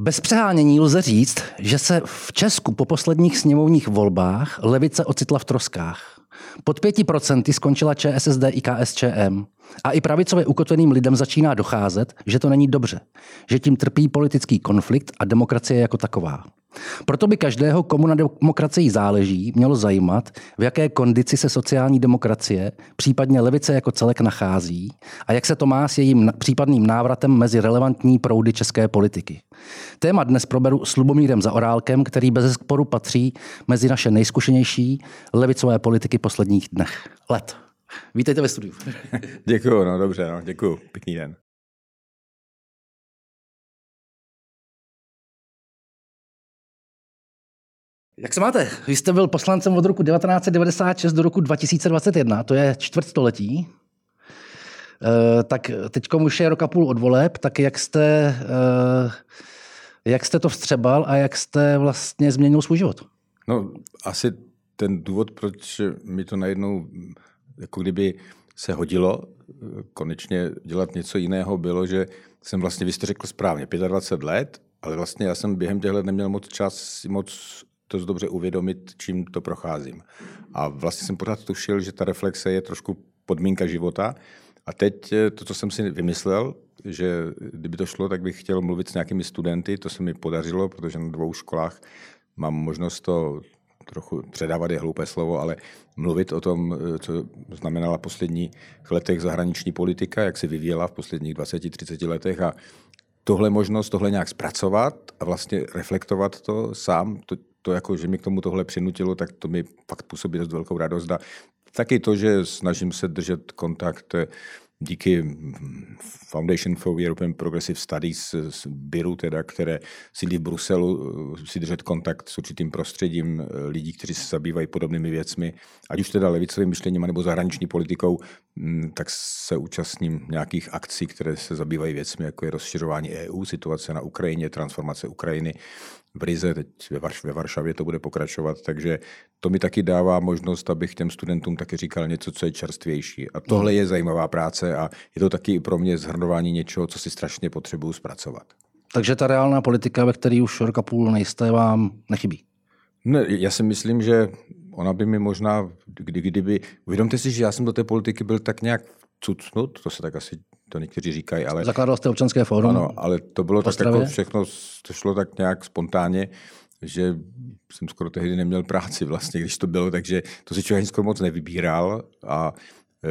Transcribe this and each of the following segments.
Bez přehánění lze říct, že se v Česku po posledních sněmovních volbách levice ocitla v troskách. Pod 5% skončila ČSSD i KSČM. A i pravicově ukotveným lidem začíná docházet, že to není dobře, že tím trpí politický konflikt a demokracie jako taková. Proto by každého, komu na demokracii záleží, mělo zajímat, v jaké kondici se sociální demokracie, případně levice jako celek nachází a jak se to má s jejím případným návratem mezi relevantní proudy české politiky. Téma dnes proberu s Lubomírem Zaorálkem, který bez sporu patří mezi naše nejzkušenější levicové politiky posledních dnech. Let. Vítejte ve studiu. děkuju, no dobře, no, děkuju. Pěkný den. Jak se máte? Vy jste byl poslancem od roku 1996 do roku 2021, to je čtvrtstoletí. E, tak teď už je rok a půl od voleb, tak jak jste, e, jak jste to vstřebal a jak jste vlastně změnil svůj život? No, asi ten důvod, proč mi to najednou jako kdyby se hodilo konečně dělat něco jiného, bylo, že jsem vlastně, vy jste řekl správně, 25 let, ale vlastně já jsem během těch let neměl moc čas moc to dobře uvědomit, čím to procházím. A vlastně jsem pořád tušil, že ta reflexe je trošku podmínka života. A teď eh, to, co jsem si vymyslel, že kdyby to šlo, tak bych chtěl mluvit s nějakými studenty, to se mi podařilo, protože na dvou školách mám možnost to trochu předávat je hloupé slovo, ale mluvit o tom, eh, co znamenala v posledních letech zahraniční politika, jak se vyvíjela v posledních 20-30 letech a tohle možnost, tohle nějak zpracovat a vlastně reflektovat to sám, to, to jako, že mi k tomu tohle přinutilo, tak to mi fakt působí dost velkou radost. A taky to, že snažím se držet kontakt díky Foundation for European Progressive Studies z Biru, teda, které sídlí v Bruselu, si držet kontakt s určitým prostředím lidí, kteří se zabývají podobnými věcmi, ať už teda levicovým myšlením nebo zahraniční politikou, mm, tak se účastním nějakých akcí, které se zabývají věcmi, jako je rozšiřování EU, situace na Ukrajině, transformace Ukrajiny, v Rize, teď ve, Varš- ve Varšavě to bude pokračovat, takže to mi taky dává možnost, abych těm studentům taky říkal něco, co je čerstvější. A tohle je zajímavá práce a je to taky pro mě zhrnování něčeho, co si strašně potřebuju zpracovat. Takže ta reálná politika, ve které už rok a půl nejste, vám nechybí? Ne, já si myslím, že ona by mi možná, kdy, kdyby... Uvědomte si, že já jsem do té politiky byl tak nějak cucnut, to se tak asi to někteří říkají, ale... Zakládal jste občanské fórum? Ano, ale to bylo tak jako všechno, to šlo tak nějak spontánně, že jsem skoro tehdy neměl práci vlastně, když to bylo, takže to si člověk skoro moc nevybíral a e,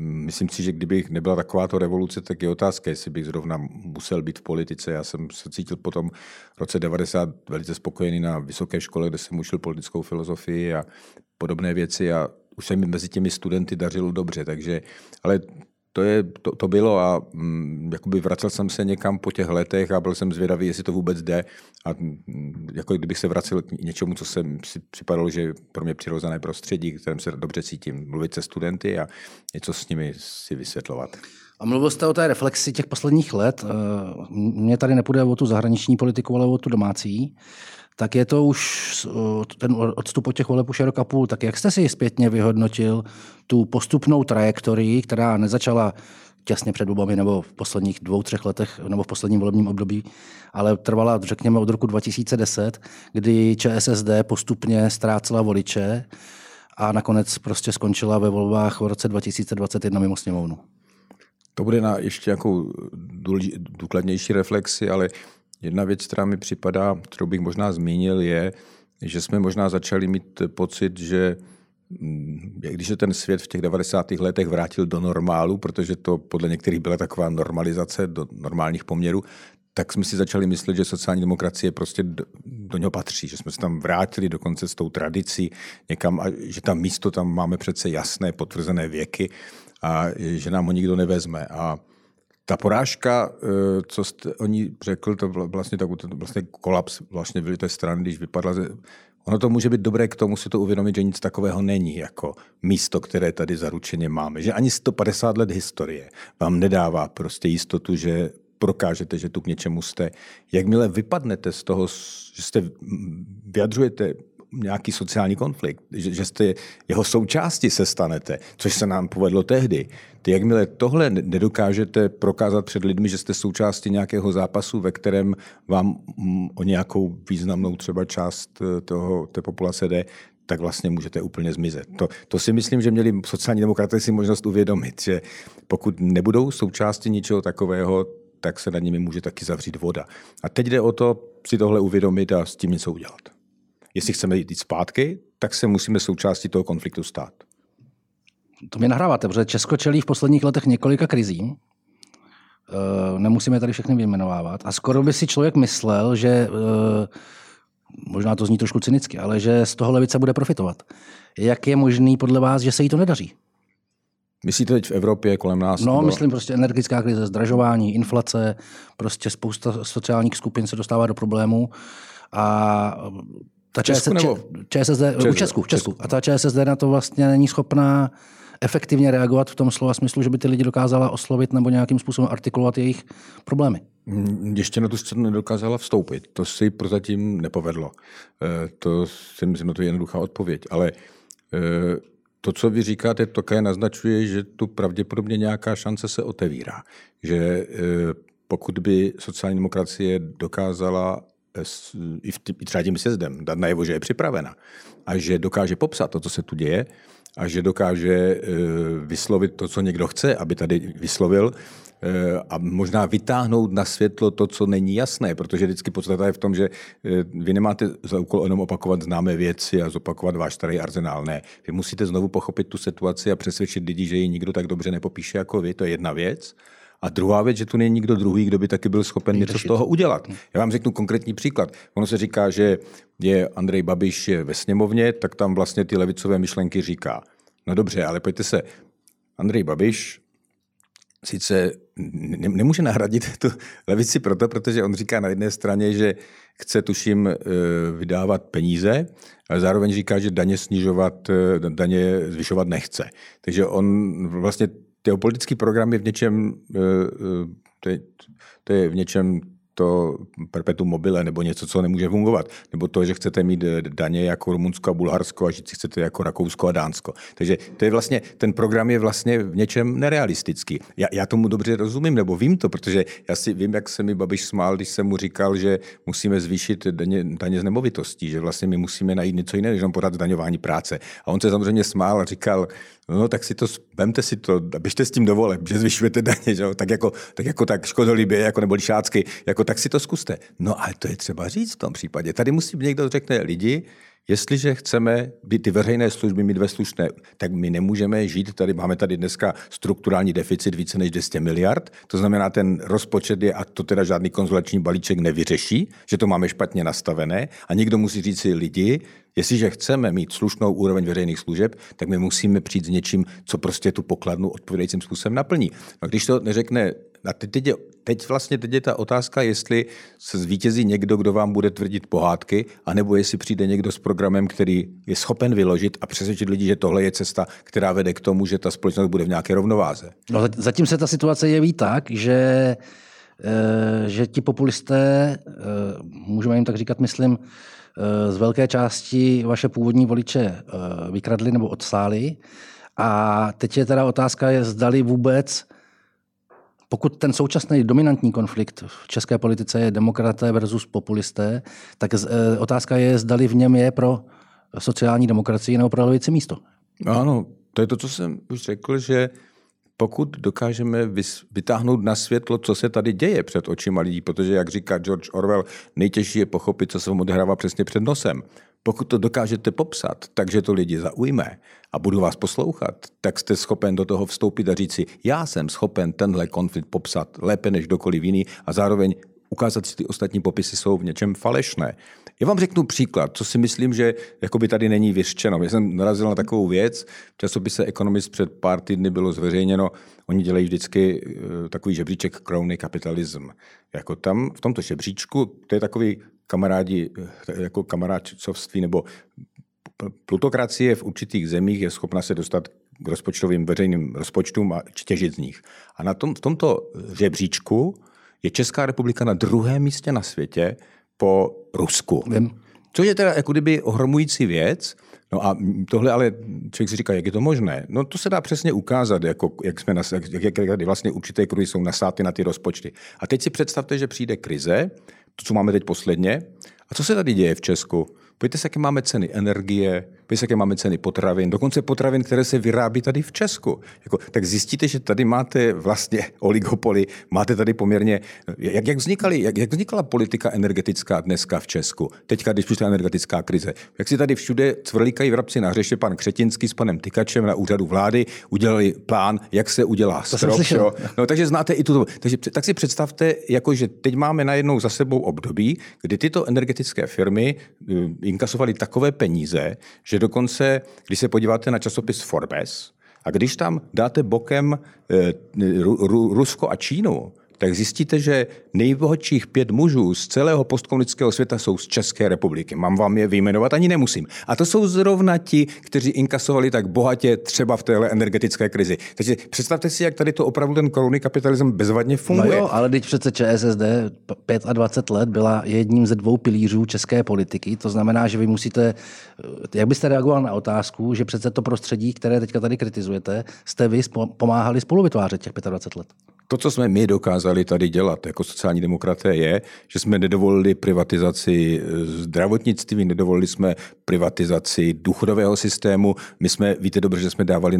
myslím si, že kdybych nebyla takováto revoluce, tak je otázka, jestli bych zrovna musel být v politice. Já jsem se cítil potom v roce 90 velice spokojený na vysoké škole, kde jsem učil politickou filozofii a podobné věci a už se mi mezi těmi studenty dařilo dobře, takže, ale to, je, to, to bylo a mm, jakoby vracel jsem se někam po těch letech a byl jsem zvědavý, jestli to vůbec jde a mm, jako kdybych se vracel k něčemu, co jsem si připadalo, že pro mě přirozené prostředí, kterém se dobře cítím, mluvit se studenty a něco s nimi si vysvětlovat. A mluvil jste o té reflexi těch posledních let. Eh, mně tady nepůjde o tu zahraniční politiku, ale o tu domácí tak je to už ten odstup od těch voleb už je rok a půl. Tak jak jste si zpětně vyhodnotil tu postupnou trajektorii, která nezačala těsně před volbami nebo v posledních dvou, třech letech nebo v posledním volebním období, ale trvala, řekněme, od roku 2010, kdy ČSSD postupně ztrácela voliče a nakonec prostě skončila ve volbách v roce 2021 mimo sněmovnu. To bude na ještě nějakou důkladnější reflexi, ale Jedna věc, která mi připadá, kterou bych možná zmínil, je, že jsme možná začali mít pocit, že mm, když se ten svět v těch 90. letech vrátil do normálu, protože to podle některých byla taková normalizace do normálních poměrů, tak jsme si začali myslet, že sociální demokracie prostě do, do něho patří, že jsme se tam vrátili dokonce s tou tradicí někam a že tam místo tam máme přece jasné, potvrzené věky a že nám ho nikdo nevezme. A ta porážka, eh, co jste o ní řekl, to vlastně, tak, to vlastně kolaps vlastně byly té strany, když vypadla Ono to může být dobré k tomu si to uvědomit, že nic takového není jako místo, které tady zaručeně máme. Že ani 150 let historie vám nedává prostě jistotu, že prokážete, že tu k něčemu jste. Jakmile vypadnete z toho, že jste vyjadřujete nějaký sociální konflikt, že, že jste jeho součástí se stanete, což se nám povedlo tehdy. Ty, jakmile tohle nedokážete prokázat před lidmi, že jste součástí nějakého zápasu, ve kterém vám mm, o nějakou významnou třeba část eh, toho, té populace jde, tak vlastně můžete úplně zmizet. To, to si myslím, že měli sociální demokraté si možnost uvědomit, že pokud nebudou součástí ničeho takového, tak se nad nimi může taky zavřít voda. A teď jde o to si tohle uvědomit a s tím něco udělat. Jestli chceme jít zpátky, tak se musíme součástí toho konfliktu stát. To mi nahráváte, protože Česko čelí v posledních letech několika krizím. Eh, nemusíme tady všechny vyjmenovávat. A skoro by si člověk myslel, že eh, možná to zní trošku cynicky, ale že z toho levice bude profitovat. Jak je možný podle vás, že se jí to nedaří? Myslíte teď v Evropě kolem nás? No, nebo... myslím prostě energetická krize, zdražování, inflace, prostě spousta sociálních skupin se dostává do problémů a ta Česku, ČSSD, nebo... ČSSD, Česku, v Česku. A ta ČSSD na to vlastně není schopná efektivně reagovat v tom slova smyslu, že by ty lidi dokázala oslovit nebo nějakým způsobem artikulovat jejich problémy. Mm, ještě na tu scénu nedokázala vstoupit. To si prozatím nepovedlo. Eh, to si myslím, že to je jednoduchá odpověď. Ale eh, to, co vy říkáte, také naznačuje, že tu pravděpodobně nějaká šance se otevírá. Že eh, pokud by sociální demokracie dokázala i, v, i třeba tím sjezdem dát najevo, že je připravena a že dokáže popsat to, co se tu děje, a že dokáže eh, vyslovit to, co někdo chce, aby tady vyslovil, eh, a možná vytáhnout na světlo to, co není jasné, protože vždycky podstata je v tom, že eh, vy nemáte za úkol jenom opakovat známé věci a zopakovat váš starý arzenál. Ne, vy musíte znovu pochopit tu situaci a přesvědčit lidi, že ji nikdo tak dobře nepopíše jako vy, to je jedna věc. A druhá věc, že tu není nikdo druhý, kdo by taky byl schopen něco z toho udělat. Já vám řeknu konkrétní příklad. Ono se říká, že je Andrej Babiš ve sněmovně, tak tam vlastně ty levicové myšlenky říká. No dobře, ale pojďte se. Andrej Babiš sice ne, nemůže nahradit tu levici proto, protože on říká na jedné straně, že chce, tuším, eh, vydávat peníze, ale zároveň říká, že daně snižovat, eh, daně zvyšovat nechce. Takže on vlastně jeho politický program je v něčem, eh, eh, to je, to je v něčem to perpetuum mobile nebo něco, co nemůže fungovat. Nebo to, že chcete mít eh, daně jako Rumunsko a Bulharsko a žít si chcete jako Rakousko a Dánsko. Takže to je vlastně, ten program je vlastně v něčem nerealistický. Já, já tomu dobře rozumím, nebo vím to, protože já si vím, jak se mi Babiš smál, když jsem mu říkal, že musíme zvýšit daně, daně z nemovitostí, že vlastně my musíme najít něco jiného, než pořád zdaňování práce. A on se samozřejmě smál a říkal, No tak si to, vemte si to, běžte s tím dovole, že zvyšujete daně, že? Tak, jako, tak jako tak škodolibě, jako nebo lišácky, jako tak si to zkuste. No ale to je třeba říct v tom případě. Tady musí někdo řekne lidi, Jestliže chceme být ty veřejné služby mít ve slušné, tak my nemůžeme žít tady, máme tady dneska strukturální deficit více než 200 miliard, to znamená, ten rozpočet je, a to teda žádný konzulační balíček nevyřeší, že to máme špatně nastavené a někdo musí říct si lidi, Jestliže chceme mít slušnou úroveň veřejných služeb, tak my musíme přijít s něčím, co prostě tu pokladnu odpovědajícím způsobem naplní. A když to neřekne, a teď, teď, je, teď vlastně teď je ta otázka, jestli se zvítězí někdo, kdo vám bude tvrdit pohádky, anebo jestli přijde někdo s programem, který je schopen vyložit a přesvědčit lidi, že tohle je cesta, která vede k tomu, že ta společnost bude v nějaké rovnováze. No, zatím se ta situace jeví tak, že eh, že ti populisté, eh, můžeme jim tak říkat, myslím, z velké části vaše původní voliče eh, vykradli nebo odsáli. A teď je teda otázka, je zdali vůbec, pokud ten současný dominantní konflikt v české politice je demokraté versus populisté, tak eh, otázka je, zdali v něm je pro sociální demokracii nebo pro levici místo. Ano, to je to, co jsem už řekl, že pokud dokážeme vytáhnout na světlo, co se tady děje před očima lidí, protože, jak říká George Orwell, nejtěžší je pochopit, co se vám odehrává přesně před nosem. Pokud to dokážete popsat, takže to lidi zaujme a budu vás poslouchat, tak jste schopen do toho vstoupit a říci, já jsem schopen tenhle konflikt popsat lépe než kdokoliv jiný a zároveň ukázat si, ty ostatní popisy jsou v něčem falešné. Já vám řeknu příklad, co si myslím, že jakoby tady není vyřčeno. Já jsem narazil na takovou věc, v časopise Economist před pár týdny bylo zveřejněno, oni dělají vždycky eh, takový žebříček Crony Capitalism. Jako tam v tomto žebříčku, to je takový kamarádi, eh, jako kamarádcovství nebo plutokracie v určitých zemích je schopna se dostat k rozpočtovým veřejným rozpočtům a těžit z nich. A na tom, v tomto žebříčku je Česká republika na druhém místě na světě po Rusku. Vím. Což je teda jako kdyby ohromující věc, No a tohle ale člověk si říká, jak je to možné? No to se dá přesně ukázat, jako, jak, jsme nas, jak, jak, jak vlastně určité kruhy jsou nasáty na ty rozpočty. A teď si představte, že přijde krize, to, co máme teď posledně, a co se tady děje v Česku? Pojďte se, jaké máme ceny energie, jaké máme ceny potravin, dokonce potravin, které se vyrábí tady v Česku. Jako, tak zjistíte, že tady máte vlastně oligopoly, máte tady poměrně, jak, jak, vznikaly, jak, jak vznikala politika energetická dneska v Česku, teďka, když přišla energetická krize. Jak si tady všude cvrlíkají vrabci na hřeště, pan Křetinský s panem Tykačem na úřadu vlády udělali plán, jak se udělá strop. Jo? No, takže znáte i tuto. Takže tak si představte, jako, že teď máme najednou za sebou období, kdy tyto energetické firmy inkasovali takové peníze, že dokonce, když se podíváte na časopis Forbes, a když tam dáte bokem eh, Rusko a Čínu, tak zjistíte, že nejbohatších pět mužů z celého postkomunistického světa jsou z České republiky. Mám vám je vyjmenovat, ani nemusím. A to jsou zrovna ti, kteří inkasovali tak bohatě třeba v téhle energetické krizi. Takže představte si, jak tady to opravdu ten korunný kapitalism bezvadně funguje. No jo, ale teď přece ČSSD 25 let byla jedním ze dvou pilířů české politiky. To znamená, že vy musíte, jak byste reagoval na otázku, že přece to prostředí, které teďka tady kritizujete, jste vy pomáhali spolu vytvářet těch 25 let. To, co jsme my dokázali tady dělat jako sociální demokraté, je, že jsme nedovolili privatizaci zdravotnictví, nedovolili jsme privatizaci důchodového systému. My jsme, víte dobře, že jsme dávali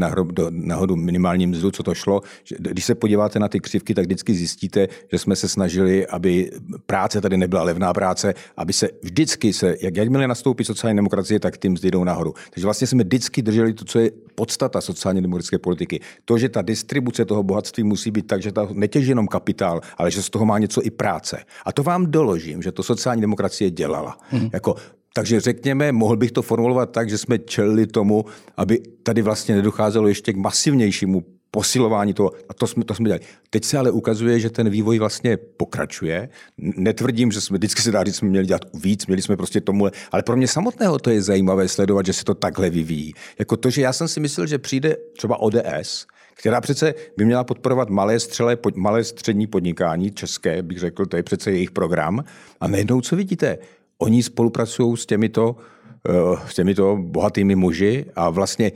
nahodu minimální mzdu, co to šlo. Když se podíváte na ty křivky, tak vždycky zjistíte, že jsme se snažili, aby práce tady nebyla levná práce, aby se vždycky se, jak jakmile nastoupí sociální demokracie, tak tím mzdy jdou nahoru. Takže vlastně jsme vždycky drželi to, co je podstata sociálně demokratické politiky. To, že ta distribuce toho bohatství musí být tak, že ta netěží jenom kapitál, ale že z toho má něco i práce. A to vám doložím, že to sociální demokracie dělala. Hmm. Jako takže řekněme, mohl bych to formulovat tak, že jsme čelili tomu, aby tady vlastně nedocházelo ještě k masivnějšímu posilování toho. A to jsme, to jsme dělali. Teď se ale ukazuje, že ten vývoj vlastně pokračuje. Netvrdím, že jsme vždycky se dá říct, jsme měli dělat víc, měli jsme prostě tomu, ale pro mě samotného to je zajímavé sledovat, že se to takhle vyvíjí. Jako to, že já jsem si myslel, že přijde třeba ODS, která přece by měla podporovat malé, střele, malé střední podnikání české, bych řekl, to je přece jejich program. A najednou, co vidíte? Oni spolupracují s těmito eh, s těmito bohatými muži a vlastně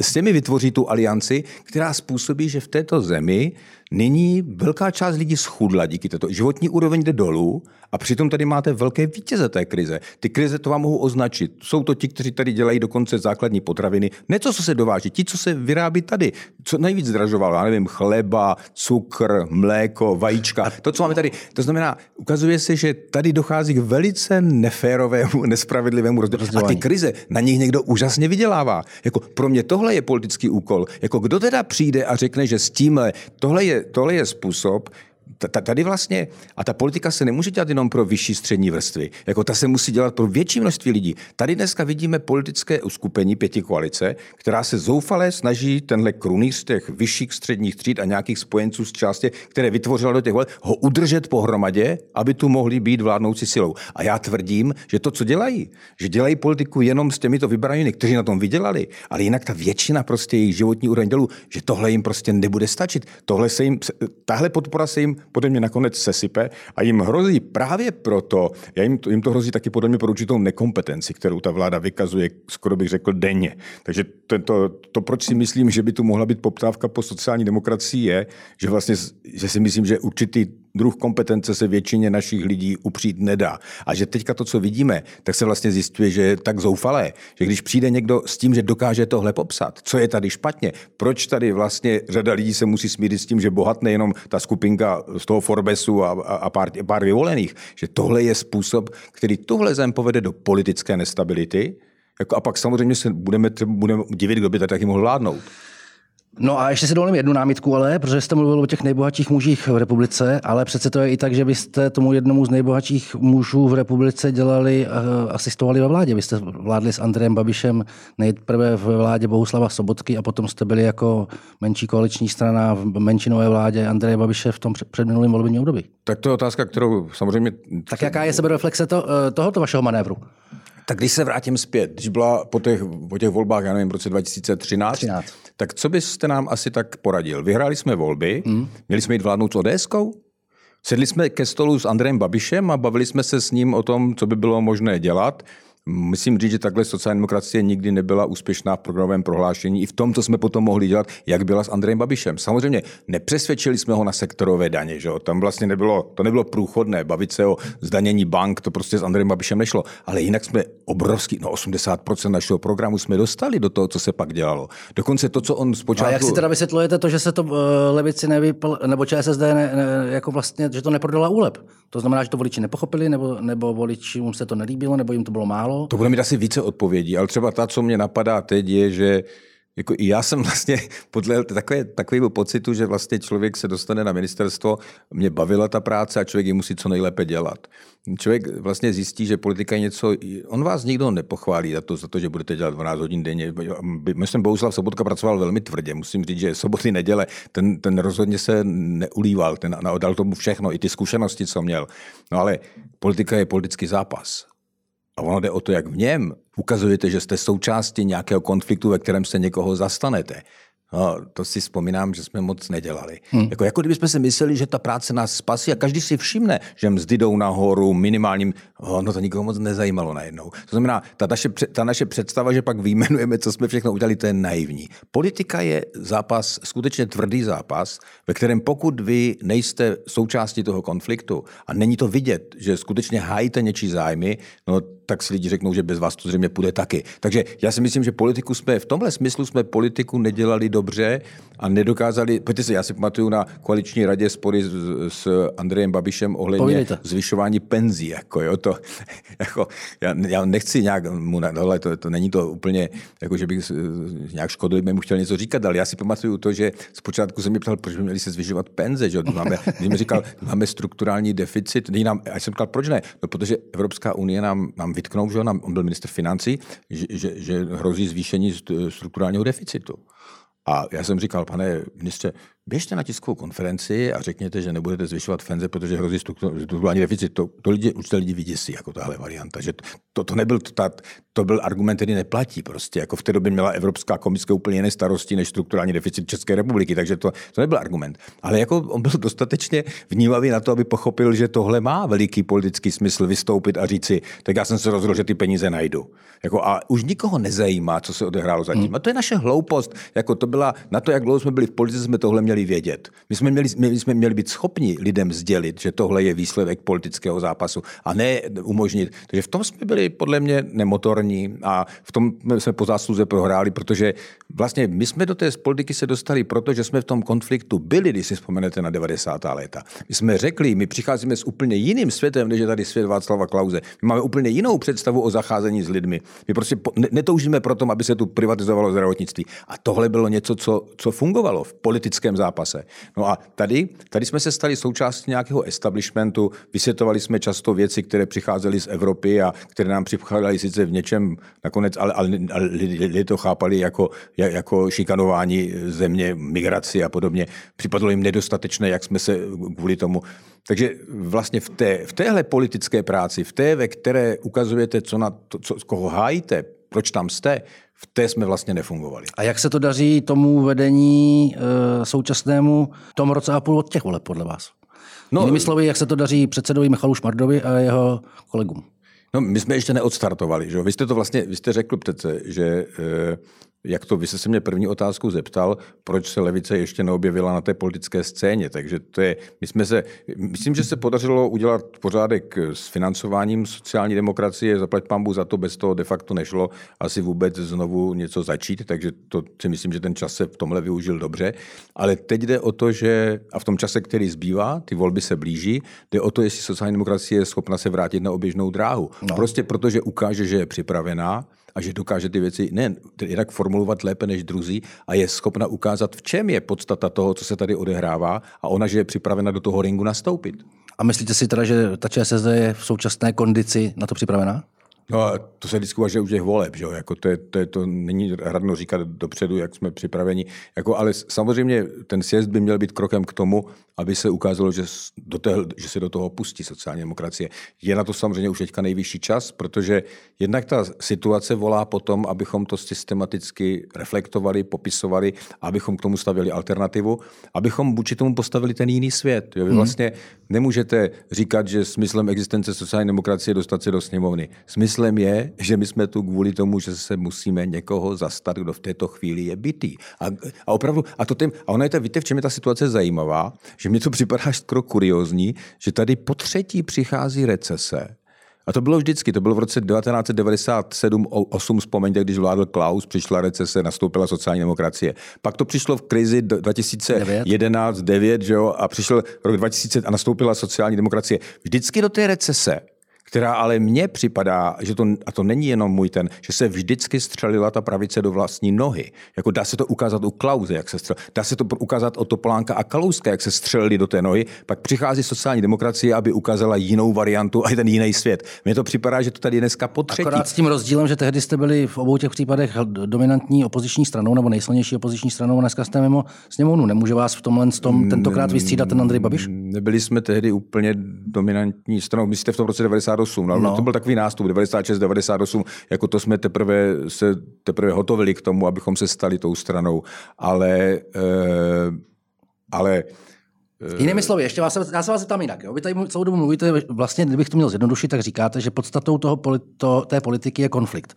s těmi vytvoří tu alianci, která způsobí, že v této zemi Nyní velká část lidí schudla díky této. Životní úroveň jde dolů a přitom tady máte velké vítěze té krize. Ty krize to vám mohou označit. Jsou to ti, kteří tady dělají dokonce základní potraviny. Ne to, co se dováží, ti, co se vyrábí tady. Co nejvíc zdražovalo, já nevím, chleba, cukr, mléko, vajíčka. To, co máme tady. To znamená, ukazuje se, že tady dochází k velice neférovému, nespravedlivému rozdělování. A ty krize, na nich někdo úžasně vydělává. Jako pro mě tohle je politický úkol. Jako kdo teda přijde a řekne, že s tímhle, tohle je tohle je způsob, tady vlastně, a ta politika se nemůže dělat jenom pro vyšší střední vrstvy, jako ta se musí dělat pro větší množství lidí. Tady dneska vidíme politické uskupení pěti koalice, která se zoufale snaží tenhle krunýř těch vyšších středních tříd a nějakých spojenců z části, které vytvořila do těch voleb, ho udržet pohromadě, aby tu mohli být vládnoucí silou. A já tvrdím, že to, co dělají, že dělají politiku jenom s těmito vybranými, kteří na tom vydělali, ale jinak ta většina prostě jejich životní úroveň že tohle jim prostě nebude stačit. Tohle se jim, tahle podpora se jim podle mě nakonec sesype a jim hrozí právě proto, já jim, to, jim to hrozí taky podle mě pro určitou nekompetenci, kterou ta vláda vykazuje, skoro bych řekl denně. Takže to, to, proč si myslím, že by tu mohla být poptávka po sociální demokracii, je, že vlastně že si myslím, že určitý druh kompetence se většině našich lidí upřít nedá. A že teďka to, co vidíme, tak se vlastně zjistuje, že je tak zoufalé, že když přijde někdo s tím, že dokáže tohle popsat, co je tady špatně, proč tady vlastně řada lidí se musí smírit s tím, že bohatne jenom ta skupinka z toho Forbesu a, a pár, pár vyvolených, že tohle je způsob, který tuhle zem povede do politické nestability, jako a pak samozřejmě se budeme, budeme divit, kdo by tady taky mohl vládnout. No a ještě si dovolím jednu námitku, ale protože jste mluvil o těch nejbohatších mužích v republice, ale přece to je i tak, že byste tomu jednomu z nejbohatších mužů v republice dělali, uh, asistovali ve vládě. Vy jste vládli s Andrejem Babišem nejprve v vládě Bohuslava Sobotky a potom jste byli jako menší koaliční strana v menšinové vládě Andreje Babiše v tom před minulým volebním období. Tak to je otázka, kterou samozřejmě... Tak jaká je sebereflexe to, eh, tohoto vašeho manévru? Tak když se vrátím zpět, když byla po těch, po těch volbách, já nevím, v roce 2013, 13. tak co byste nám asi tak poradil? Vyhráli jsme volby, mm. měli jsme jít vládnout s ODSkou? Sedli jsme ke stolu s Andrejem Babišem a bavili jsme se s ním o tom, co by bylo možné dělat. Musím říct, že takhle sociální demokracie nikdy nebyla úspěšná v programovém prohlášení i v tom, co jsme potom mohli dělat, jak byla s Andrejem Babišem. Samozřejmě nepřesvědčili jsme ho na sektorové daně, že tam vlastně nebylo, to nebylo průchodné, bavit se o zdanění bank, to prostě s Andrejem Babišem nešlo. Ale jinak jsme obrovský, no 80% našeho programu jsme dostali do toho, co se pak dělalo. Dokonce to, co on zpočátku... A jak si teda vysvětlujete to, že se to uh, levici nevypl, nebo ČSSD ne, ne, jako vlastně, že to neprodala úlep? To znamená, že to voliči nepochopili, nebo, nebo voličům se to nelíbilo, nebo jim to bylo málo? To bude mít asi více odpovědí, ale třeba ta, co mě napadá teď, je, že jako i já jsem vlastně podle takové, takového pocitu, že vlastně člověk se dostane na ministerstvo, mě bavila ta práce a člověk ji musí co nejlépe dělat. Člověk vlastně zjistí, že politika je něco, on vás nikdo nepochválí za to, za to že budete dělat 12 hodin denně. Myslím, Bohuslav Sobotka pracoval velmi tvrdě, musím říct, že soboty, neděle, ten, ten rozhodně se neulíval, ten dal tomu všechno, i ty zkušenosti, co měl. No ale politika je politický zápas. A ono jde o to, jak v něm ukazujete, že jste součástí nějakého konfliktu, ve kterém se někoho zastanete. No, to si vzpomínám, že jsme moc nedělali. Hmm. Jako, jako kdybychom si mysleli, že ta práce nás spasí a každý si všimne, že mzdy jdou nahoru minimálním, oh, no to nikoho moc nezajímalo najednou. To znamená, ta naše, ta naše představa, že pak vyjmenujeme, co jsme všechno udělali, to je naivní. Politika je zápas, skutečně tvrdý zápas, ve kterém pokud vy nejste součástí toho konfliktu a není to vidět, že skutečně hájíte něčí zájmy, no tak si lidi řeknou, že bez vás to zřejmě půjde taky. Takže já si myslím, že politiku jsme, v tomhle smyslu jsme politiku nedělali dobře a nedokázali, pojďte se, já si pamatuju na koaliční radě spory s, s Andrejem Babišem ohledně Povídejte. zvyšování penzí. Jako, jo, to, jako, já, já, nechci nějak mu, tohle, to, to, není to úplně, jako, že bych nějak škodlivě mu chtěl něco říkat, ale já si pamatuju to, že zpočátku jsem mě ptal, proč by měli se zvyšovat penze, že máme, mi říkal, máme strukturální deficit, nám, a já jsem říkal, proč ne? No, protože Evropská unie nám, nám vytknou, že on, on byl minister financí, že, že, že hrozí zvýšení strukturálního deficitu. A já jsem říkal, pane ministře, běžte na tiskovou konferenci a řekněte, že nebudete zvyšovat fenze, protože hrozí strukturální deficit. To, to lidi, určitě lidi vyděsí, jako tahle varianta. Že to, to, nebyl, ta, to byl argument, který neplatí prostě. Jako v té době měla Evropská komise úplně jiné starosti než strukturální deficit České republiky, takže to, to nebyl argument. Ale jako on byl dostatečně vnímavý na to, aby pochopil, že tohle má veliký politický smysl vystoupit a říci, tak já jsem se rozhodl, že ty peníze najdu. Jako, a už nikoho nezajímá, co se odehrálo zatím. Hmm. A to je naše hloupost. Jako to byla, na to, jak dlouho jsme byli v politice, jsme tohle měli vědět. My jsme měli, my jsme měli být schopni lidem sdělit, že tohle je výsledek politického zápasu a ne umožnit. Takže v tom jsme byli podle mě nemotorní a v tom jsme po zásluze prohráli, protože vlastně my jsme do té politiky se dostali, protože jsme v tom konfliktu byli, když si vzpomenete na 90. léta. My jsme řekli, my přicházíme s úplně jiným světem, než je tady svět Václava Klauze. My máme úplně jinou představu o zacházení s lidmi. My prostě netoužíme proto, aby se tu privatizovalo zdravotnictví. A tohle bylo něco, co, co fungovalo v politickém zápase. No a tady, tady jsme se stali součástí nějakého establishmentu, vysvětovali jsme často věci, které přicházely z Evropy a které nám přicházely sice v něčem nakonec, ale, ale, ale lidi to chápali jako, jako šikanování země, migraci a podobně. Připadlo jim nedostatečné, jak jsme se kvůli tomu takže vlastně v, té, v téhle politické práci, v té, ve které ukazujete, co na to, co, koho hájíte, proč tam jste, v té jsme vlastně nefungovali. A jak se to daří tomu vedení e, současnému tomu roce a půl od těch voleb podle vás? No, Jinými slovy, jak se to daří předsedovi Michalu Šmardovi a jeho kolegům? No, my jsme ještě neodstartovali. Že? Vy jste to vlastně, vy jste řekl přece, že e, jak to, vy jste se mě první otázku zeptal, proč se levice ještě neobjevila na té politické scéně. Takže to je, my jsme se, myslím, že se podařilo udělat pořádek s financováním sociální demokracie, zaplať pambu za to, bez toho de facto nešlo asi vůbec znovu něco začít, takže to si myslím, že ten čas se v tomhle využil dobře. Ale teď jde o to, že a v tom čase, který zbývá, ty volby se blíží, jde o to, jestli sociální demokracie je schopna se vrátit na oběžnou dráhu. No. Prostě protože ukáže, že je připravená, a že dokáže ty věci ne jinak formulovat lépe než druzí a je schopna ukázat, v čem je podstata toho, co se tady odehrává a ona, že je připravena do toho ringu nastoupit. A myslíte si teda, že ta ČSSD je v současné kondici na to připravená? No a to se vždycky uvažuje už těch voleb, že jo? Jako to, je, to, je, to není radno říkat dopředu, jak jsme připraveni. Jako, ale samozřejmě ten sjezd by měl být krokem k tomu, aby se ukázalo, že, do té, že se do toho pustí sociální demokracie. Je na to samozřejmě už teďka nejvyšší čas, protože jednak ta situace volá potom, abychom to systematicky reflektovali, popisovali, abychom k tomu stavili alternativu, abychom vůči tomu postavili ten jiný svět. Jo? Vy hmm. vlastně nemůžete říkat, že smyslem existence sociální demokracie je dostat se do sněmovny. Smysl smyslem je, že my jsme tu kvůli tomu, že se musíme někoho zastat, kdo v této chvíli je bytý. A, a opravdu, a, to tím, a ono je to, víte, v čem je ta situace zajímavá, že mi to připadá skoro kuriozní, že tady po třetí přichází recese, a to bylo vždycky, to bylo v roce 1997-8, vzpomeňte, když vládl Klaus, přišla recese, nastoupila sociální demokracie. Pak to přišlo v krizi 2011-9, že jo, a přišel rok 2000 a nastoupila sociální demokracie. Vždycky do té recese která ale mně připadá, že to, a to není jenom můj ten, že se vždycky střelila ta pravice do vlastní nohy. Jako dá se to ukázat u Klauze, jak se střel, dá se to ukázat o Topolánka a Kalouska, jak se střelili do té nohy, pak přichází sociální demokracie, aby ukázala jinou variantu a ten jiný svět. Mně to připadá, že to tady dneska po třetí. Akorát s tím rozdílem, že tehdy jste byli v obou těch případech dominantní opoziční stranou nebo nejsilnější opoziční stranou, dneska jste mimo sněmovnu. Nemůže vás v tomhle tom tentokrát vystřídat ten Andrej Babiš? Nebyli jsme tehdy úplně dominantní stranou. My jste v tom roce 90 98. No, no. To byl takový nástup 96, 98, jako to jsme teprve se teprve hotovili k tomu, abychom se stali tou stranou. Ale, e, ale eh, Jinými slovy, ještě vás, já se vás zeptám jinak. Jo? Vy tady celou dobu mluvíte, vlastně, kdybych to měl zjednodušit, tak říkáte, že podstatou toho, to, té politiky je konflikt.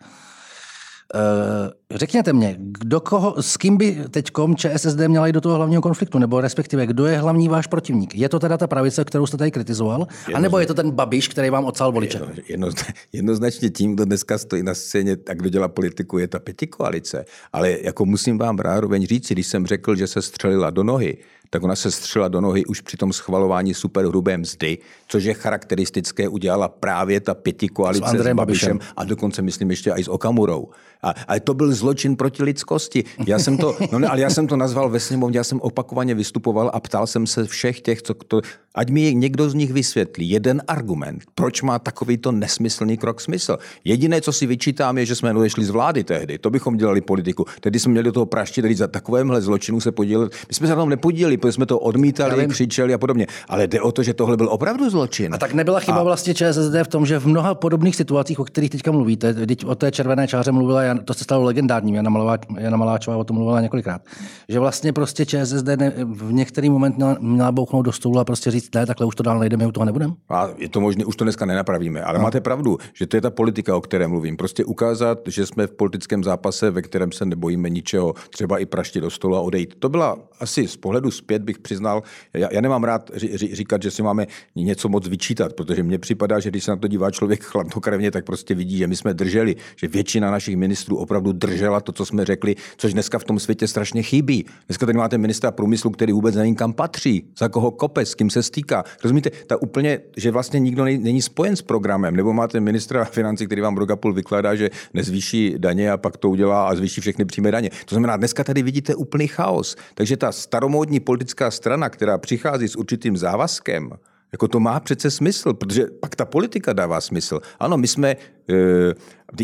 Eh, řekněte mě, kdo koho, s kým by teď ČSSD měla jít do toho hlavního konfliktu, nebo respektive kdo je hlavní váš protivník? Je to teda ta pravice, kterou jste tady kritizoval, a nebo je to ten Babiš, který vám odsal voliče? Jedno, jednoznačně tím, kdo dneska stojí na scéně a kdo dělá politiku, je ta pětikoalice. Ale jako musím vám zároveň říct, když jsem řekl, že se střelila do nohy, tak ona se střela do nohy už při tom schvalování superhrubé mzdy, což je charakteristické, udělala právě ta pěti koalice s, s Babišem, Babišem a dokonce myslím ještě i s Okamurou. A, ale to byl zločin proti lidskosti. Já jsem to, no ne, ale já jsem to nazval ve sněmovně, já jsem opakovaně vystupoval a ptal jsem se všech těch, co to, ať mi někdo z nich vysvětlí jeden argument, proč má takovýto nesmyslný krok smysl. Jediné, co si vyčítám, je, že jsme odešli z vlády tehdy. To bychom dělali politiku. Tehdy jsme měli do toho praštit, tedy za takovémhle zločinu se podílet. My jsme se na tom nepodíleli, protože jsme to odmítali, křičeli a podobně. Ale jde o to, že tohle byl opravdu zločin. A tak nebyla chyba a... vlastně ČSSD v tom, že v mnoha podobných situacích, o kterých teďka mluvíte, teď o té červené čáře mluvila, to se stalo legendárním, Jana, Malová, Jana Maláčová o tom mluvila několikrát, že vlastně prostě ČSSD ne, v některý moment měla, měla bouchnout do stolu a prostě říct, ne, takhle už to dál nejdeme, u toho nebudeme. A je to možné, už to dneska nenapravíme, ale no. máte pravdu, že to je ta politika, o které mluvím. Prostě ukázat, že jsme v politickém zápase, ve kterém se nebojíme ničeho, třeba i praštit do stolu a odejít. To byla asi z pohledu zpět bych přiznal, já, já nemám rád ří, říkat, že si máme něco moc vyčítat, protože mně připadá, že když se na to dívá člověk chladnokrevně, tak prostě vidí, že my jsme drželi, že většina našich ministrů opravdu držela to, co jsme řekli, což dneska v tom světě strašně chybí. Dneska tady máte ministra průmyslu, který vůbec nevím, kam patří, za koho kope, s kým se stýká. Rozumíte, ta úplně, že vlastně nikdo není spojen s programem, nebo máte ministra financí, který vám rok půl vykládá, že nezvýší daně a pak to udělá a zvýší všechny přímé daně. To znamená, dneska tady vidíte úplný chaos. Takže ta staromódní politická strana, která přichází s určitým závazkem, jako to má přece smysl, protože pak ta politika dává smysl. Ano, my jsme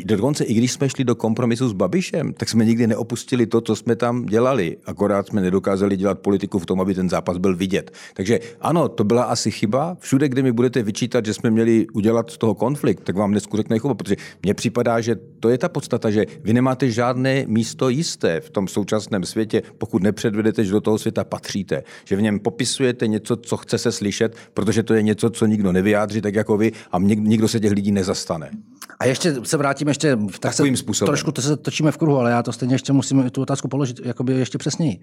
dokonce i když jsme šli do kompromisu s Babišem, tak jsme nikdy neopustili to, co jsme tam dělali. Akorát jsme nedokázali dělat politiku v tom, aby ten zápas byl vidět. Takže ano, to byla asi chyba. Všude, kde mi budete vyčítat, že jsme měli udělat z toho konflikt, tak vám dnesku řekne chyba, protože mně připadá, že to je ta podstata, že vy nemáte žádné místo jisté v tom současném světě, pokud nepředvedete, že do toho světa patříte. Že v něm popisujete něco, co chce se slyšet, protože to je něco, co nikdo nevyjádří, tak jako vy, a nikdo se těch lidí nezastane. A ještě se vrátím ještě, tak se, způsobem. trošku to se točíme v kruhu, ale já to stejně ještě musím tu otázku položit jakoby ještě přesněji.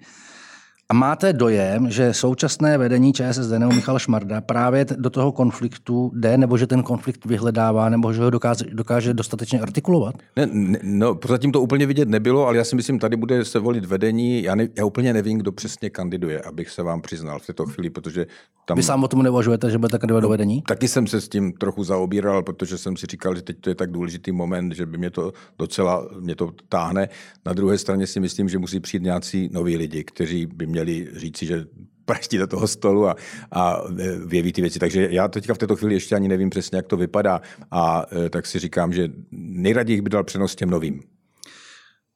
A máte dojem, že současné vedení ČSSD nebo Michal Šmarda právě do toho konfliktu jde, nebo že ten konflikt vyhledává, nebo že ho dokáže, dokáže dostatečně artikulovat? Ne, ne, no, zatím to úplně vidět nebylo, ale já si myslím, tady bude se volit vedení. Já, ne, já úplně nevím, kdo přesně kandiduje, abych se vám přiznal v této chvíli, protože tam... Vy sám o tom neuvažujete, že budete kandidovat do vedení? Taky jsem se s tím trochu zaobíral, protože jsem si říkal, že teď to je tak důležitý moment, že by mě to docela mě to táhne. Na druhé straně si myslím, že musí přijít nějací noví lidi, kteří by mě měli říci, že praští do toho stolu a, a věví ty věci. Takže já teďka v této chvíli ještě ani nevím přesně, jak to vypadá a e, tak si říkám, že nejraději bych dal přenos těm novým.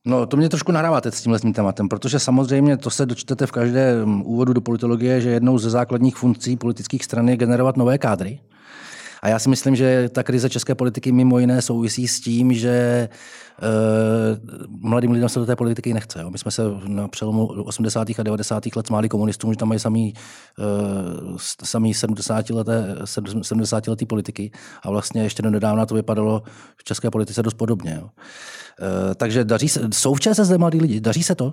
No, to mě trošku nahráváte s tímhle tématem, protože samozřejmě to se dočtete v každém úvodu do politologie, že jednou ze základních funkcí politických stran je generovat nové kádry. A já si myslím, že ta krize české politiky mimo jiné souvisí s tím, že uh, mladým lidem se do té politiky nechce. Jo. My jsme se na přelomu 80. a 90. let smáli komunistům, že tam mají samý, uh, samý 70 leté, 70 letý politiky a vlastně ještě do nedávna to vypadalo v české politice dost podobně. Jo. Uh, takže daří se, jsou v ČSSD mladí lidi, daří se to?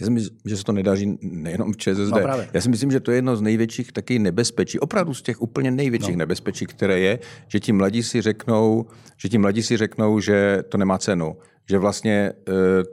Já si myslím, že se to nedaří nejenom v ČSSD. No, Já si myslím, že to je jedno z největších taky nebezpečí, opravdu z těch úplně největších no. nebezpečí, které je, že ti mladí si řeknou, že ti mladí si řeknou, že to nemá cenu, že vlastně e,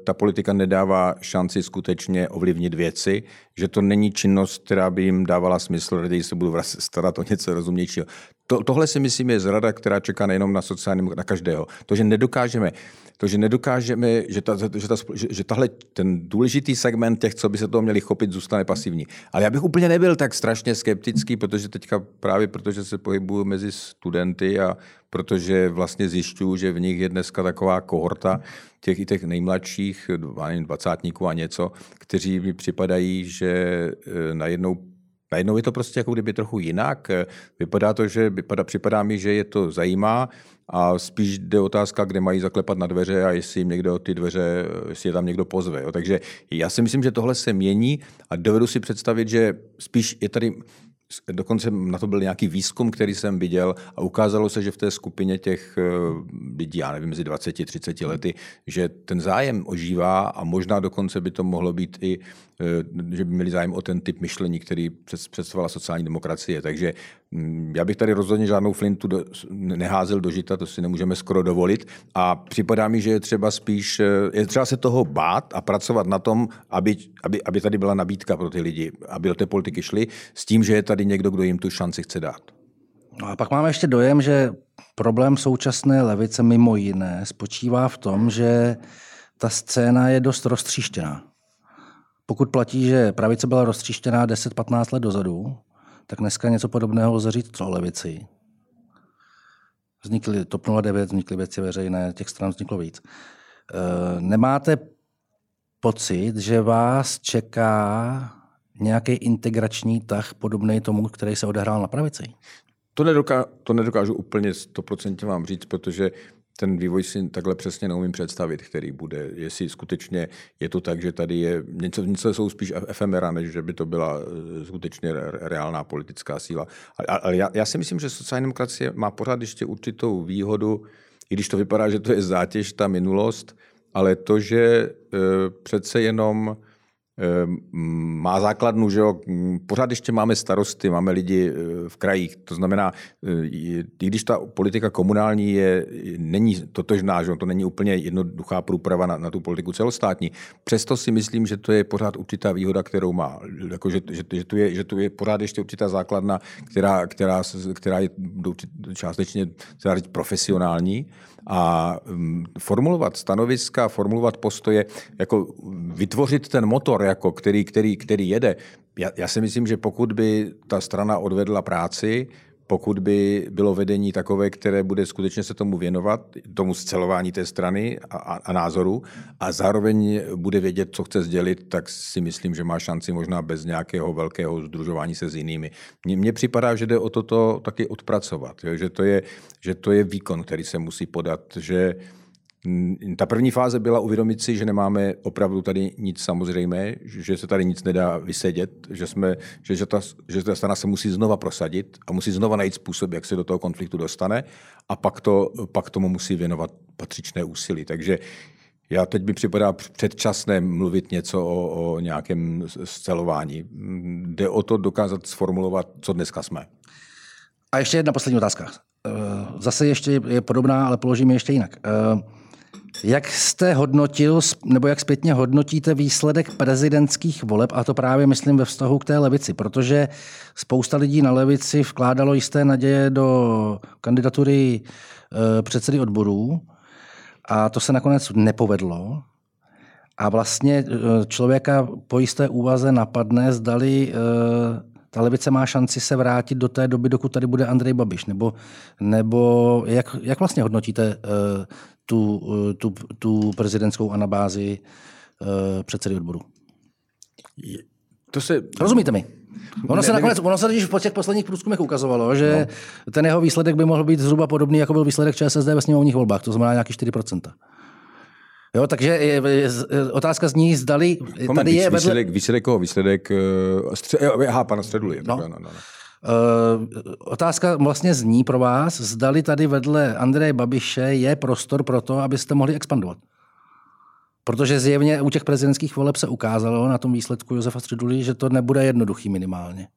ta politika nedává šanci skutečně ovlivnit věci, že to není činnost, která by jim dávala smysl, raději se budu starat o něco rozumnějšího. To, tohle si myslím je zrada, která čeká nejenom na sociálním, na každého. To, že nedokážeme to, že nedokážeme, že, ta, že, ta, že, že tahle ten důležitý segment těch, co by se toho měli chopit, zůstane pasivní. Ale já bych úplně nebyl tak strašně skeptický, protože teďka právě protože se pohybuju mezi studenty a protože vlastně zjišťuju, že v nich je dneska taková kohorta těch i těch nejmladších, dvacátníků a něco, kteří mi připadají, že e, najednou Najednou je to prostě jako kdyby trochu jinak. Vypadá to, že vypadá, připadá mi, že je to zajímá a spíš jde otázka, kde mají zaklepat na dveře a jestli jim někdo ty dveře, jestli je tam někdo pozve. Jo. Takže já si myslím, že tohle se mění a dovedu si představit, že spíš je tady Dokonce na to byl nějaký výzkum, který jsem viděl a ukázalo se, že v té skupině těch eh, lidí, já nevím, mezi 20 30 lety, že ten zájem ožívá a možná dokonce by to mohlo být i Eh, že by měli zájem o ten typ myšlení, který představovala sociální demokracie. Takže já bych tady rozhodně žádnou flintu do, neházel do žita, to si nemůžeme skoro dovolit. A připadá mi, že je třeba spíš, eh, je třeba se toho bát a pracovat na tom, aby, aby, aby tady byla nabídka pro ty lidi, aby do té politiky šli, s tím, že je tady někdo, kdo jim tu šanci chce dát. No a pak máme ještě dojem, že problém současné levice mimo jiné spočívá v tom, že ta scéna je dost roztříštěná. Pokud platí, že pravice byla roztříštěná 10-15 let dozadu, tak dneska něco podobného lze říct o levici. Vznikly TOP 09, vznikly věci veřejné, těch stran vzniklo víc. E, nemáte pocit, že vás čeká nějaký integrační tah podobný tomu, který se odehrál na pravici? To, nedoká, to nedokážu úplně 100% vám říct, protože ten vývoj si takhle přesně neumím představit, který bude. Jestli skutečně je to tak, že tady je něco, něco jsou spíš efemera, než že by to byla eh, skutečně reálná politická síla. Ale já, já si myslím, že sociální demokracie má pořád ještě určitou výhodu, i když to vypadá, že to je zátěž, ta minulost, ale to, že e, přece jenom má základnu, že jo, pořád ještě máme starosty, máme lidi eh, v krajích, to znamená, eh, i když ta politika komunální je, není totožná, že jo, to není úplně jednoduchá průprava na, na tu politiku celostátní, přesto si myslím, že to je pořád určitá výhoda, kterou má, jako, že, že, že, tu je, že tu je pořád ještě určitá základna, která, která, která je částečně profesionální a mm, formulovat stanoviska, formulovat postoje, jako vytvořit ten motor, jako který, který, který jede. Já, já si myslím, že pokud by ta strana odvedla práci, pokud by bylo vedení takové, které bude skutečně se tomu věnovat, tomu scelování té strany a, a, a názoru a zároveň bude vědět, co chce sdělit, tak si myslím, že má šanci možná bez nějakého velkého združování se s jinými. Mně připadá, že jde o toto taky odpracovat, jo? Že, to je, že to je výkon, který se musí podat, že ta první fáze byla uvědomit si, že nemáme opravdu tady nic samozřejmé, že se tady nic nedá vysedět, že, jsme, že, že, ta, že ta strana se musí znova prosadit a musí znova najít způsob, jak se do toho konfliktu dostane a pak, to, pak tomu musí věnovat patřičné úsilí. Takže já teď mi připadá předčasné mluvit něco o, o nějakém scelování. Jde o to dokázat sformulovat, co dneska jsme. A ještě jedna poslední otázka. Eh, zase ještě je podobná, ale položím je ještě jinak. Jak jste hodnotil, nebo jak zpětně hodnotíte výsledek prezidentských voleb, a to právě myslím ve vztahu k té levici, protože spousta lidí na levici vkládalo jisté naděje do kandidatury eh, předsedy odborů a to se nakonec nepovedlo. A vlastně eh, člověka po jisté úvaze napadne, zdali eh, ta levice má šanci se vrátit do té doby, dokud tady bude Andrej Babiš? Nebo, nebo jak, jak vlastně hodnotíte tu, tu, tu prezidentskou anabázi uh, předsedy odboru. To se, Rozumíte mi? Ono se, nakonec, ono se totiž v těch posledních průzkumech ukazovalo, že no. ten jeho výsledek by mohl být zhruba podobný, jako byl výsledek ČSSD ve sněmovních volbách, to znamená nějaký 4%. Jo, takže je, je, otázka zní, zdali Moment, tady je vedle... Výsledek, výsledek, výsledek uh, stře... aha, pana Středuli. No. No, no, no. Uh, otázka vlastně zní pro vás, zdali tady vedle Andreje Babiše je prostor pro to, abyste mohli expandovat. Protože zjevně u těch prezidentských voleb se ukázalo na tom výsledku Josefa Středuli, že to nebude jednoduchý minimálně.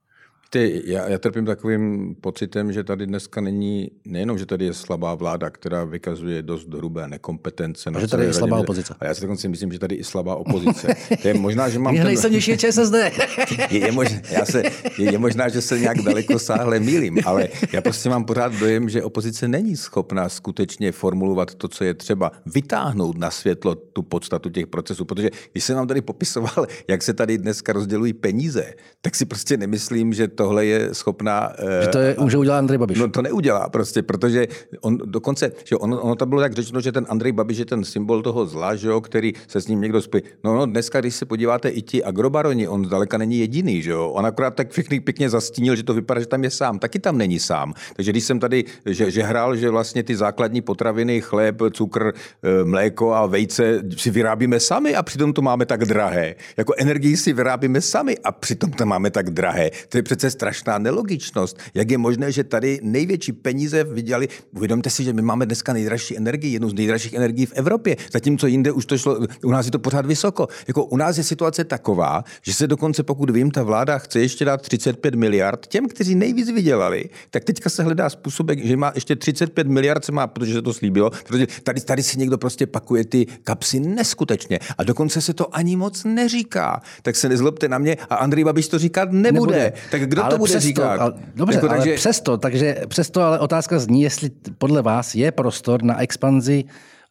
Ty, já, já trpím takovým pocitem, že tady dneska není, nejenom, že tady je slabá vláda, která vykazuje dost hrubé nekompetence. A že tady je slabá opozice. A já si dokonce myslím, že tady je slabá opozice. To je možná, že mám... Je nejsilnější je ČSSD. je, je, možná, já se, je, je, možná, že se nějak daleko sáhle mílim, ale já prostě mám pořád dojem, že opozice není schopná skutečně formulovat to, co je třeba, vytáhnout na světlo tu podstatu těch procesů. Protože když jsem vám tady popisoval, jak se tady dneska rozdělují peníze, tak si prostě nemyslím, že to tohle je schopná... Že to je, může udělat Andrej Babiš. No to neudělá prostě, protože on dokonce, že on, ono to bylo tak řečeno, že ten Andrej Babiš je ten symbol toho zla, že jo, který se s ním někdo spí. No, no dneska, když se podíváte i ti agrobaroni, on zdaleka není jediný, že jo. On akorát tak všechny pěkně zastínil, že to vypadá, že tam je sám. Taky tam není sám. Takže když jsem tady, že, že hrál, že vlastně ty základní potraviny, chléb, cukr, eh, mléko a vejce si vyrábíme sami a přitom to máme tak drahé. Jako energii si vyrábíme sami a přitom to máme tak drahé. To je přece strašná nelogičnost. Jak je možné, že tady největší peníze vydělali? Uvědomte si, že my máme dneska nejdražší energii, jednu z nejdražších energií v Evropě, zatímco jinde už to šlo, u nás je to pořád vysoko. Jako u nás je situace taková, že se dokonce, pokud vím, ta vláda chce ještě dát 35 miliard těm, kteří nejvíc vydělali, tak teďka se hledá způsob, že má ještě 35 miliard, se má, protože se to slíbilo, protože tady, tady si někdo prostě pakuje ty kapsy neskutečně a dokonce se to ani moc neříká. Tak se nezlobte na mě a Andrej Babiš to říkat nebude. nebude. Tak kdo ale to bude přesto, říkat? Ale, dobře, jako, ale takže... přesto, takže přesto ale otázka zní, jestli podle vás je prostor na expanzi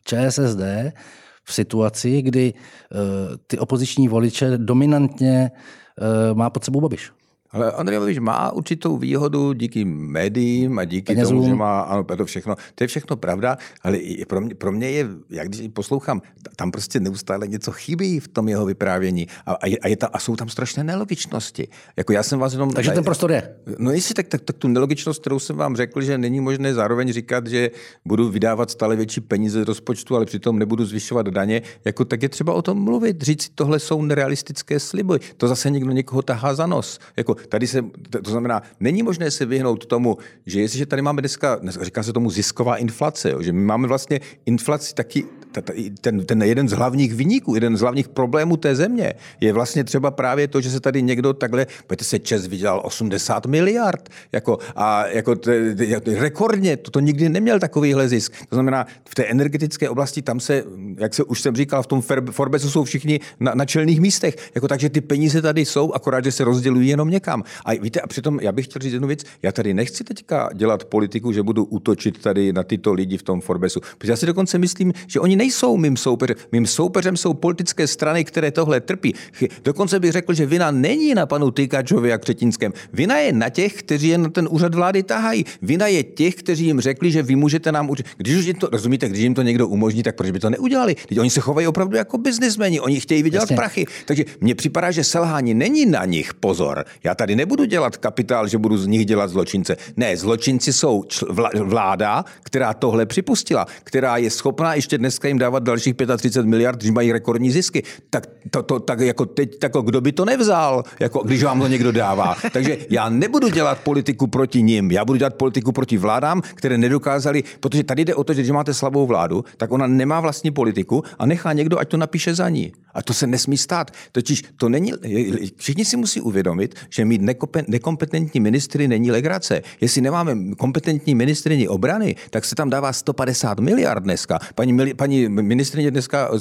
ČSSD v situaci, kdy uh, ty opoziční voliče dominantně uh, má pod sebou Babiš. Ale Andrej Babiš má určitou výhodu díky médiím a díky Penězům. tomu, že má, ano, to všechno, to je všechno pravda, ale i pro mě, pro mě je, jak když poslouchám, tam prostě neustále něco chybí v tom jeho vyprávění a, a, je, a, je ta, a jsou tam strašné nelogičnosti. Jako já jsem vás jenom... Takže ten prostor je. No jestli tak, tak, tak tu nelogičnost, kterou jsem vám řekl, že není možné zároveň říkat, že budu vydávat stále větší peníze z rozpočtu, ale přitom nebudu zvyšovat daně, jako tak je třeba o tom mluvit, říct, tohle jsou nerealistické sliby. To zase někdo někoho tahá za nos. Jako Tady se, to znamená, není možné se vyhnout tomu, že jestliže tady máme dneska, říká se tomu zisková inflace, jo, že my máme vlastně inflaci taky ten, ten jeden z hlavních vyníků, jeden z hlavních problémů té země je vlastně třeba právě to, že se tady někdo takhle, pojďte se Čes vydělal 80 miliard, jako, a jako t, t, rekordně, to, to nikdy neměl takovýhle zisk. To znamená, v té energetické oblasti tam se, jak se už jsem říkal, v tom Forbesu jsou všichni na, na čelných místech, jako takže ty peníze tady jsou, akorát, že se rozdělují jenom někam. A víte, a přitom já bych chtěl říct jednu věc, já tady nechci teďka dělat politiku, že budu útočit tady na tyto lidi v tom Forbesu, protože já si dokonce myslím, že oni nejsou mým soupeřem. Mým soupeřem jsou politické strany, které tohle trpí. Dokonce bych řekl, že vina není na panu Tykačovi a Křetinském. Vina je na těch, kteří je na ten úřad vlády tahají. Vina je těch, kteří jim řekli, že vy můžete nám učit. Když už jim to, rozumíte, když jim to někdo umožní, tak proč by to neudělali? Teď oni se chovají opravdu jako biznismeni, oni chtějí vydělat Jasně. prachy. Takže mně připadá, že selhání není na nich pozor. Já tady nebudu dělat kapitál, že budu z nich dělat zločince. Ne, zločinci jsou vláda, která tohle připustila, která je schopná ještě dneska jim dávat dalších 35 miliard, když mají rekordní zisky. Tak, to, to, tak jako teď, tak jako kdo by to nevzal, jako když vám to někdo dává. Takže já nebudu dělat politiku proti ním, já budu dělat politiku proti vládám, které nedokázali, protože tady jde o to, že když máte slabou vládu, tak ona nemá vlastní politiku a nechá někdo, ať to napíše za ní. A to se nesmí stát. Totiž to není, všichni si musí uvědomit, že mít nekompetentní ministry není legrace. Jestli nemáme kompetentní ministrině obrany, tak se tam dává 150 miliard dneska. Paní, paní ministrině dneska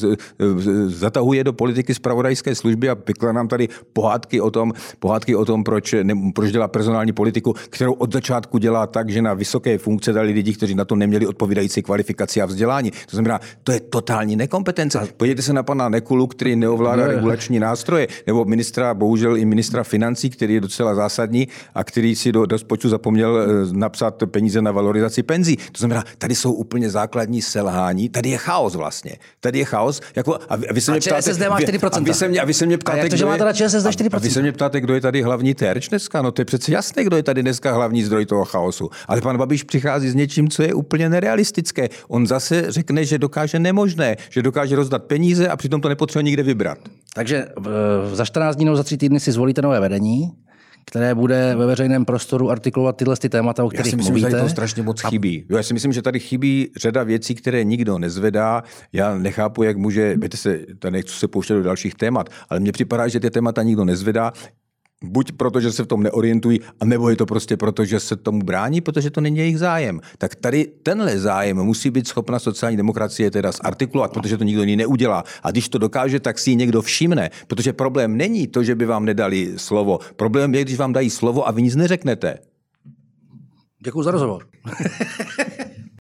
zatahuje do politiky zpravodajské služby a pekla nám tady pohádky o tom, pohádky o tom proč, ne, proč dělá personální politiku, kterou od začátku dělá tak, že na vysoké funkce dali lidi, kteří na to neměli odpovídající kvalifikaci a vzdělání. To znamená, to je totální nekompetence. Podívejte se na pana Nekulu, který neovládá regulační nástroje, nebo ministra, bohužel i ministra financí, který je docela zásadní a který si do rozpočtu zapomněl eh, napsat peníze na valorizaci penzí. To znamená, tady jsou úplně základní selhání, tady je chaos vlastně. Tady je chaos. Jako, a vy, a vy se A mě ptáte, ČSSD má 4%. A vy se mě, a vy se mě ptáte, jak to, že kdo má je- teda ČSSD a- 4%? A vy se mě ptáte, kdo je tady hlavní terč dneska? No to je přece jasné, kdo je tady dneska hlavní zdroj toho chaosu. Ale pan Babiš přichází s něčím, co je úplně nerealistické. On zase řekne, že dokáže nemožné, že dokáže rozdat peníze a přitom to nepotřebuje nikde vybrat. Takže za 14 dní nebo za 3 týdny si zvolíte nové vedení, které bude ve veřejném prostoru artikulovat tyhle ty témata, o Já kterých si myslím, že mluvíte. tady to strašně moc chybí. Jo, já si myslím, že tady chybí řada věcí, které nikdo nezvedá. Já nechápu, jak může, víte se, tady nechci se pouštět do dalších témat, ale mně připadá, že ty témata nikdo nezvedá. Buď proto, že se v tom neorientují, a nebo je to prostě proto, že se tomu brání, protože to není jejich zájem. Tak tady tenhle zájem musí být schopna sociální demokracie teda zartikulovat, protože to nikdo jiný neudělá. A když to dokáže, tak si ji někdo všimne, protože problém není to, že by vám nedali slovo. Problém je, když vám dají slovo a vy nic neřeknete. Děkuji za rozhovor.